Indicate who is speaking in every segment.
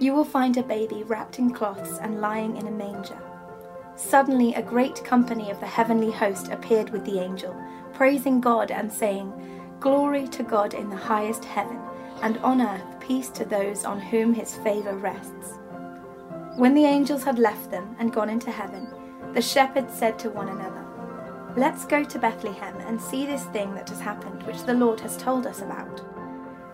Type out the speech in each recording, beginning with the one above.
Speaker 1: You will find a baby wrapped in cloths and lying in a manger. Suddenly, a great company of the heavenly host appeared with the angel, praising God and saying, Glory to God in the highest heaven, and on earth peace to those on whom his favour rests. When the angels had left them and gone into heaven, the shepherds said to one another, Let's go to Bethlehem and see this thing that has happened, which the Lord has told us about.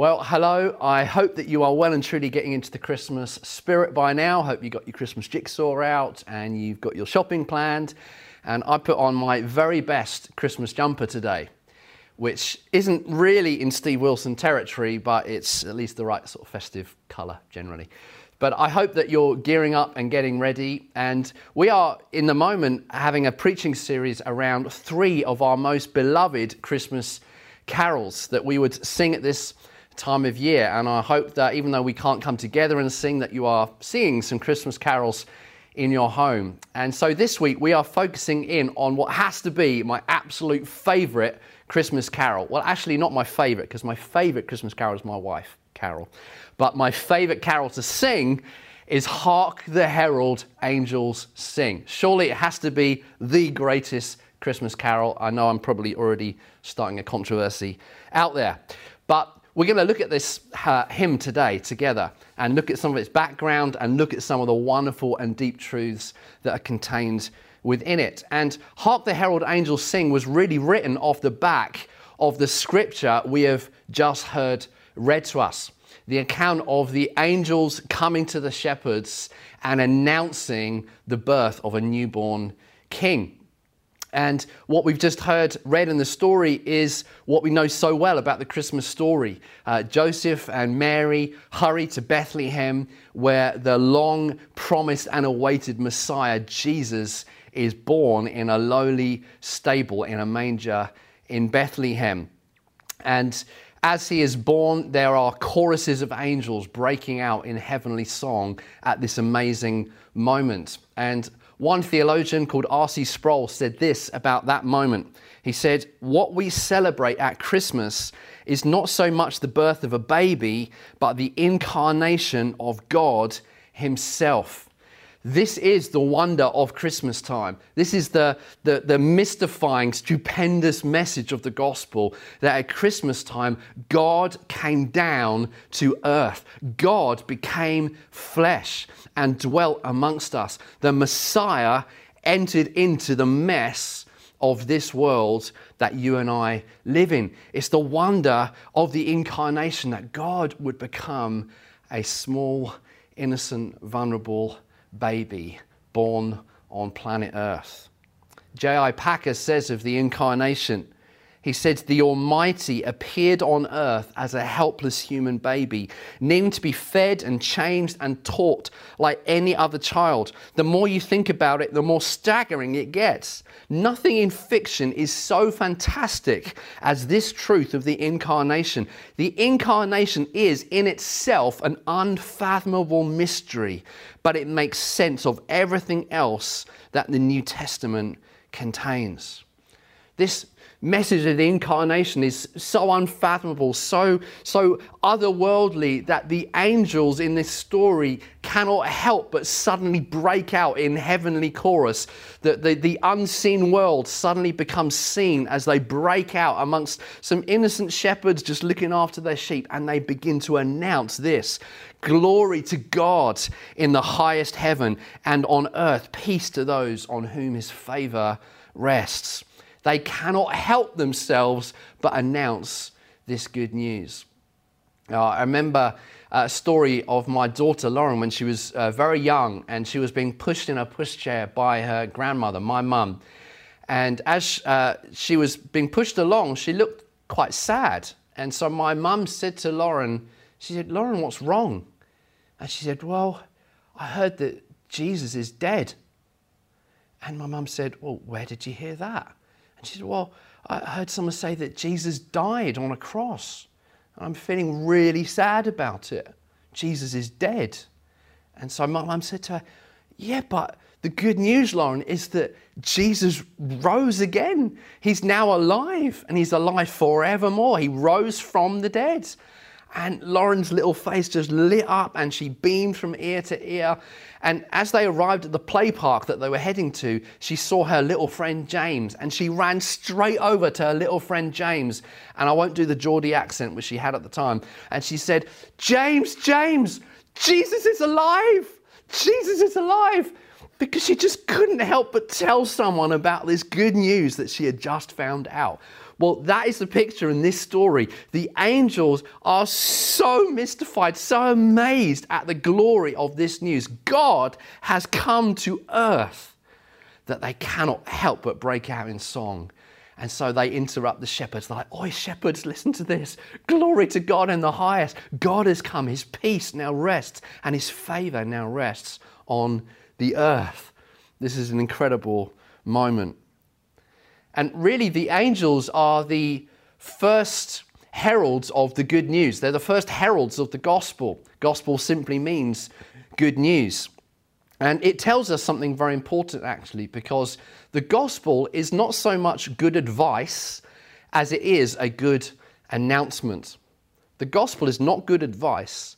Speaker 2: Well, hello. I hope that you are well and truly getting into the Christmas spirit by now. Hope you got your Christmas jigsaw out and you've got your shopping planned. And I put on my very best Christmas jumper today, which isn't really in Steve Wilson territory, but it's at least the right sort of festive colour generally. But I hope that you're gearing up and getting ready. And we are, in the moment, having a preaching series around three of our most beloved Christmas carols that we would sing at this time of year. And I hope that even though we can't come together and sing, that you are singing some Christmas carols in your home. And so this week we are focusing in on what has to be my absolute favorite Christmas carol. Well, actually, not my favorite, because my favorite Christmas carol is my wife, Carol. But my favorite carol to sing is Hark the Herald Angels Sing. Surely it has to be the greatest Christmas carol. I know I'm probably already starting a controversy out there. But we're going to look at this uh, hymn today together and look at some of its background and look at some of the wonderful and deep truths that are contained within it. And Hark the Herald Angels Sing was really written off the back of the scripture we have just heard read to us. The account of the angels coming to the shepherds and announcing the birth of a newborn king. And what we've just heard read in the story is what we know so well about the Christmas story. Uh, Joseph and Mary hurry to Bethlehem, where the long promised and awaited Messiah, Jesus, is born in a lowly stable in a manger in Bethlehem. And as he is born, there are choruses of angels breaking out in heavenly song at this amazing moment. And one theologian called R.C. Sproul said this about that moment. He said, What we celebrate at Christmas is not so much the birth of a baby, but the incarnation of God Himself. This is the wonder of Christmas time. This is the, the, the, mystifying, stupendous message of the gospel that at Christmas time, God came down to earth. God became flesh and dwelt amongst us. The Messiah entered into the mess of this world that you and I live in. It's the wonder of the incarnation that God would become a small, innocent, vulnerable baby born on planet Earth. J.I. Packer says of the incarnation, he said, The Almighty appeared on earth as a helpless human baby, needing to be fed and changed and taught like any other child. The more you think about it, the more staggering it gets. Nothing in fiction is so fantastic as this truth of the incarnation. The incarnation is in itself an unfathomable mystery, but it makes sense of everything else that the New Testament contains. This message of the incarnation is so unfathomable, so, so otherworldly that the angels in this story cannot help but suddenly break out in heavenly chorus. The, the, the unseen world suddenly becomes seen as they break out amongst some innocent shepherds just looking after their sheep, and they begin to announce this Glory to God in the highest heaven, and on earth, peace to those on whom his favor rests. They cannot help themselves but announce this good news. Uh, I remember a story of my daughter Lauren when she was uh, very young and she was being pushed in a pushchair by her grandmother, my mum. And as uh, she was being pushed along, she looked quite sad. And so my mum said to Lauren, she said, Lauren, what's wrong? And she said, Well, I heard that Jesus is dead. And my mum said, Well, where did you hear that? And she said, Well, I heard someone say that Jesus died on a cross. I'm feeling really sad about it. Jesus is dead. And so my mum said to her, Yeah, but the good news, Lauren, is that Jesus rose again. He's now alive and he's alive forevermore. He rose from the dead. And Lauren's little face just lit up and she beamed from ear to ear. And as they arrived at the play park that they were heading to, she saw her little friend James and she ran straight over to her little friend James. And I won't do the Geordie accent which she had at the time. And she said, James, James, Jesus is alive! Jesus is alive! Because she just couldn't help but tell someone about this good news that she had just found out. Well, that is the picture in this story. The angels are so mystified, so amazed at the glory of this news. God has come to earth that they cannot help but break out in song. And so they interrupt the shepherds. They're like, Oi, shepherds, listen to this. Glory to God in the highest. God has come. His peace now rests, and his favor now rests on the earth. This is an incredible moment. And really, the angels are the first heralds of the good news. They're the first heralds of the gospel. Gospel simply means good news. And it tells us something very important, actually, because the gospel is not so much good advice as it is a good announcement. The gospel is not good advice,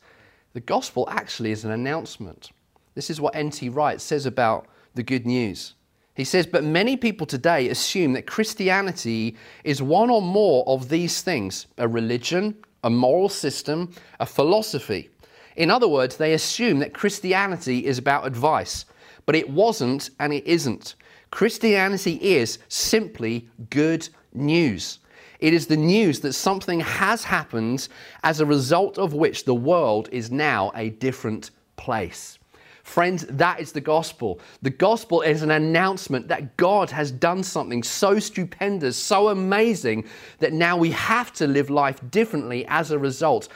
Speaker 2: the gospel actually is an announcement. This is what N.T. Wright says about the good news. He says, but many people today assume that Christianity is one or more of these things a religion, a moral system, a philosophy. In other words, they assume that Christianity is about advice, but it wasn't and it isn't. Christianity is simply good news. It is the news that something has happened as a result of which the world is now a different place. Friends, that is the gospel. The gospel is an announcement that God has done something so stupendous, so amazing, that now we have to live life differently as a result.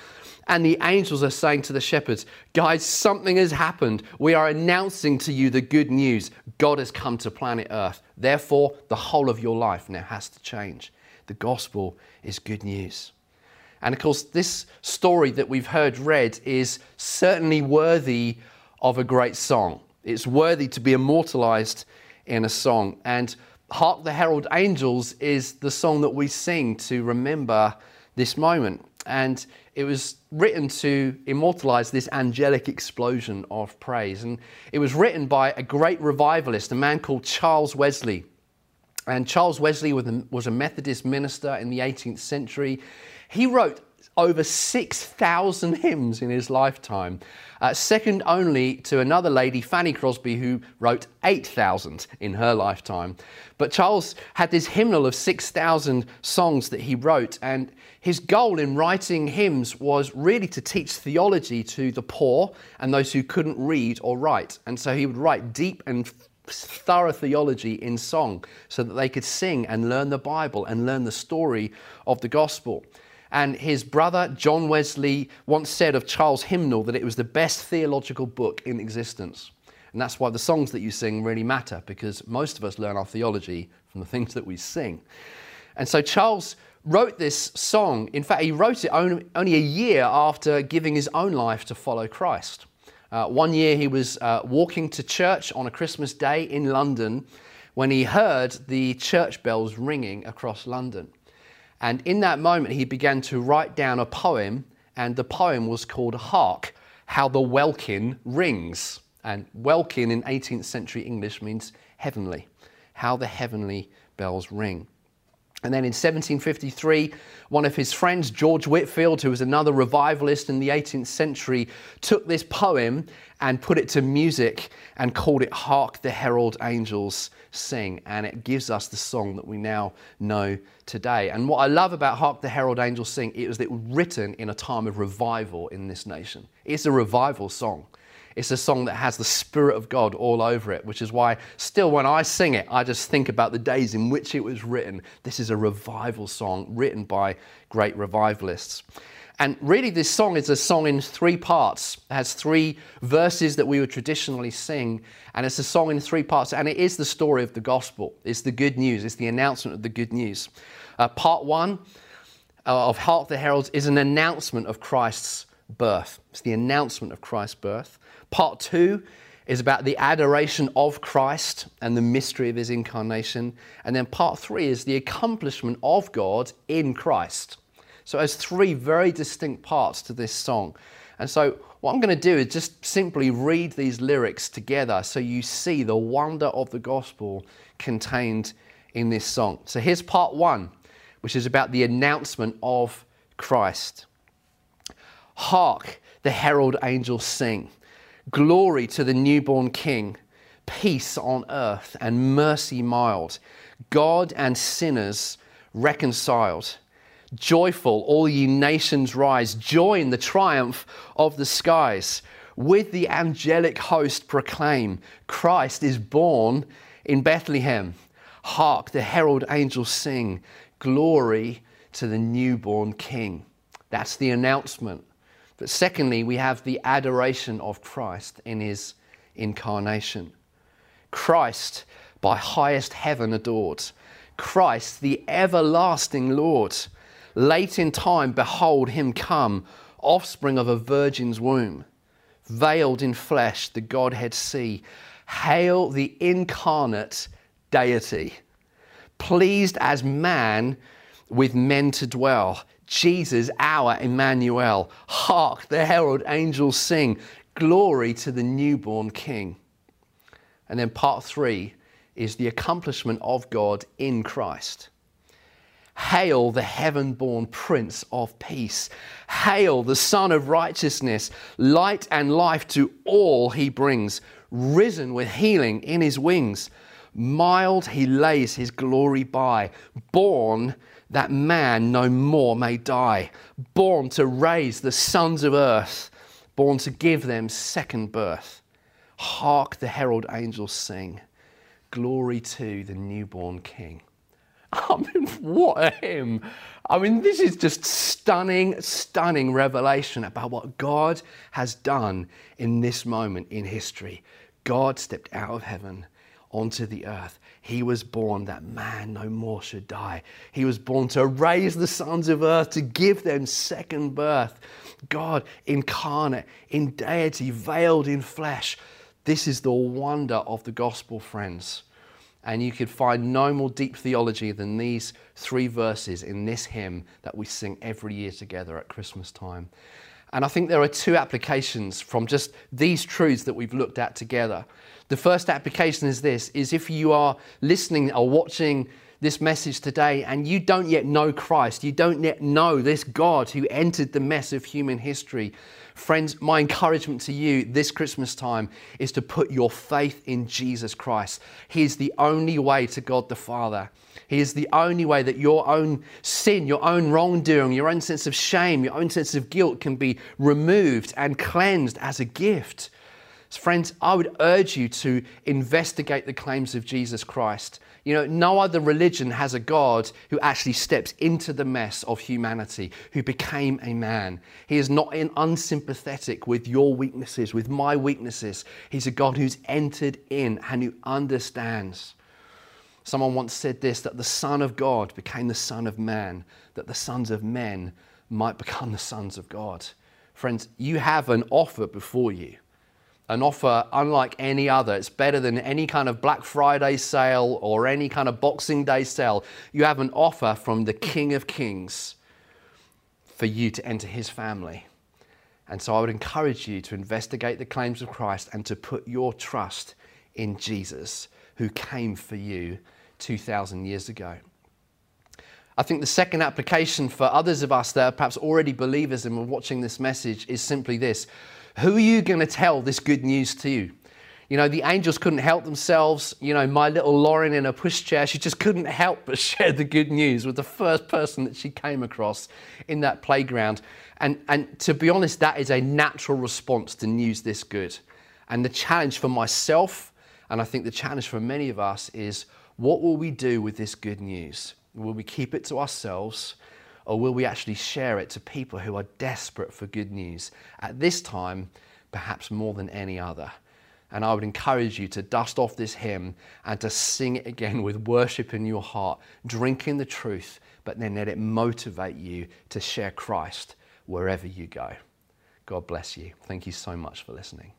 Speaker 2: And the angels are saying to the shepherds, Guys, something has happened. We are announcing to you the good news. God has come to planet Earth. Therefore, the whole of your life now has to change. The gospel is good news. And of course, this story that we've heard read is certainly worthy of a great song. It's worthy to be immortalized in a song. And Hark the Herald Angels is the song that we sing to remember this moment. And it was written to immortalize this angelic explosion of praise. And it was written by a great revivalist, a man called Charles Wesley. And Charles Wesley was a Methodist minister in the 18th century. He wrote over 6,000 hymns in his lifetime, uh, second only to another lady, Fanny Crosby, who wrote 8,000 in her lifetime. But Charles had this hymnal of 6,000 songs that he wrote, and his goal in writing hymns was really to teach theology to the poor and those who couldn't read or write. And so he would write deep and thorough theology in song so that they could sing and learn the Bible and learn the story of the gospel. And his brother, John Wesley, once said of Charles' hymnal that it was the best theological book in existence. And that's why the songs that you sing really matter, because most of us learn our theology from the things that we sing. And so Charles wrote this song. In fact, he wrote it only a year after giving his own life to follow Christ. Uh, one year he was uh, walking to church on a Christmas day in London when he heard the church bells ringing across London. And in that moment, he began to write down a poem, and the poem was called Hark, how the welkin rings. And welkin in 18th century English means heavenly, how the heavenly bells ring. And then in 1753, one of his friends, George Whitefield, who was another revivalist in the 18th century, took this poem and put it to music and called it Hark the Herald Angels Sing. And it gives us the song that we now know today. And what I love about Hark the Herald Angels Sing, is that it was written in a time of revival in this nation. It's a revival song. It's a song that has the Spirit of God all over it, which is why, still, when I sing it, I just think about the days in which it was written. This is a revival song written by great revivalists. And really, this song is a song in three parts. It has three verses that we would traditionally sing, and it's a song in three parts. And it is the story of the gospel. It's the good news. It's the announcement of the good news. Uh, part one uh, of Hark the Heralds is an announcement of Christ's birth. It's the announcement of Christ's birth. Part two is about the adoration of Christ and the mystery of his incarnation. And then part three is the accomplishment of God in Christ. So, there's three very distinct parts to this song. And so, what I'm going to do is just simply read these lyrics together so you see the wonder of the gospel contained in this song. So, here's part one, which is about the announcement of Christ. Hark, the herald angels sing. Glory to the newborn King, peace on earth and mercy mild, God and sinners reconciled. Joyful, all ye nations rise, join the triumph of the skies. With the angelic host proclaim, Christ is born in Bethlehem. Hark, the herald angels sing, glory to the newborn King. That's the announcement but secondly, we have the adoration of Christ in his incarnation. Christ, by highest heaven adored. Christ, the everlasting Lord. Late in time, behold him come, offspring of a virgin's womb. Veiled in flesh, the Godhead see. Hail the incarnate deity. Pleased as man with men to dwell Jesus, our Emmanuel. Hark, the herald angels sing, Glory to the newborn King. And then part three is the accomplishment of God in Christ. Hail the heaven born Prince of Peace. Hail the Son of Righteousness. Light and life to all he brings. Risen with healing in his wings. Mild he lays his glory by. Born that man no more may die, born to raise the sons of earth, born to give them second birth. Hark the herald angels sing, glory to the newborn king. I mean, what a hymn. I mean, this is just stunning, stunning revelation about what God has done in this moment in history. God stepped out of heaven onto the earth. He was born that man no more should die. He was born to raise the sons of earth, to give them second birth. God incarnate in deity, veiled in flesh. This is the wonder of the gospel, friends. And you could find no more deep theology than these three verses in this hymn that we sing every year together at Christmas time. And I think there are two applications from just these truths that we've looked at together. The first application is this is if you are listening or watching this message today and you don't yet know Christ, you don't yet know this God who entered the mess of human history. Friends, my encouragement to you this Christmas time is to put your faith in Jesus Christ. He is the only way to God the Father. He is the only way that your own sin, your own wrongdoing, your own sense of shame, your own sense of guilt can be removed and cleansed as a gift. Friends, I would urge you to investigate the claims of Jesus Christ. You know, no other religion has a God who actually steps into the mess of humanity, who became a man. He is not unsympathetic with your weaknesses, with my weaknesses. He's a God who's entered in and who understands. Someone once said this that the Son of God became the Son of Man, that the sons of men might become the sons of God. Friends, you have an offer before you an offer unlike any other. It's better than any kind of Black Friday sale or any kind of Boxing Day sale. You have an offer from the King of Kings for you to enter his family. And so I would encourage you to investigate the claims of Christ and to put your trust in Jesus, who came for you 2,000 years ago. I think the second application for others of us that are perhaps already believers and are watching this message is simply this Who are you going to tell this good news to? You know, the angels couldn't help themselves. You know, my little Lauren in a pushchair, she just couldn't help but share the good news with the first person that she came across in that playground. And, and to be honest, that is a natural response to news this good. And the challenge for myself, and I think the challenge for many of us, is what will we do with this good news? Will we keep it to ourselves? Or will we actually share it to people who are desperate for good news at this time, perhaps more than any other? And I would encourage you to dust off this hymn and to sing it again with worship in your heart, drinking the truth, but then let it motivate you to share Christ wherever you go. God bless you. Thank you so much for listening.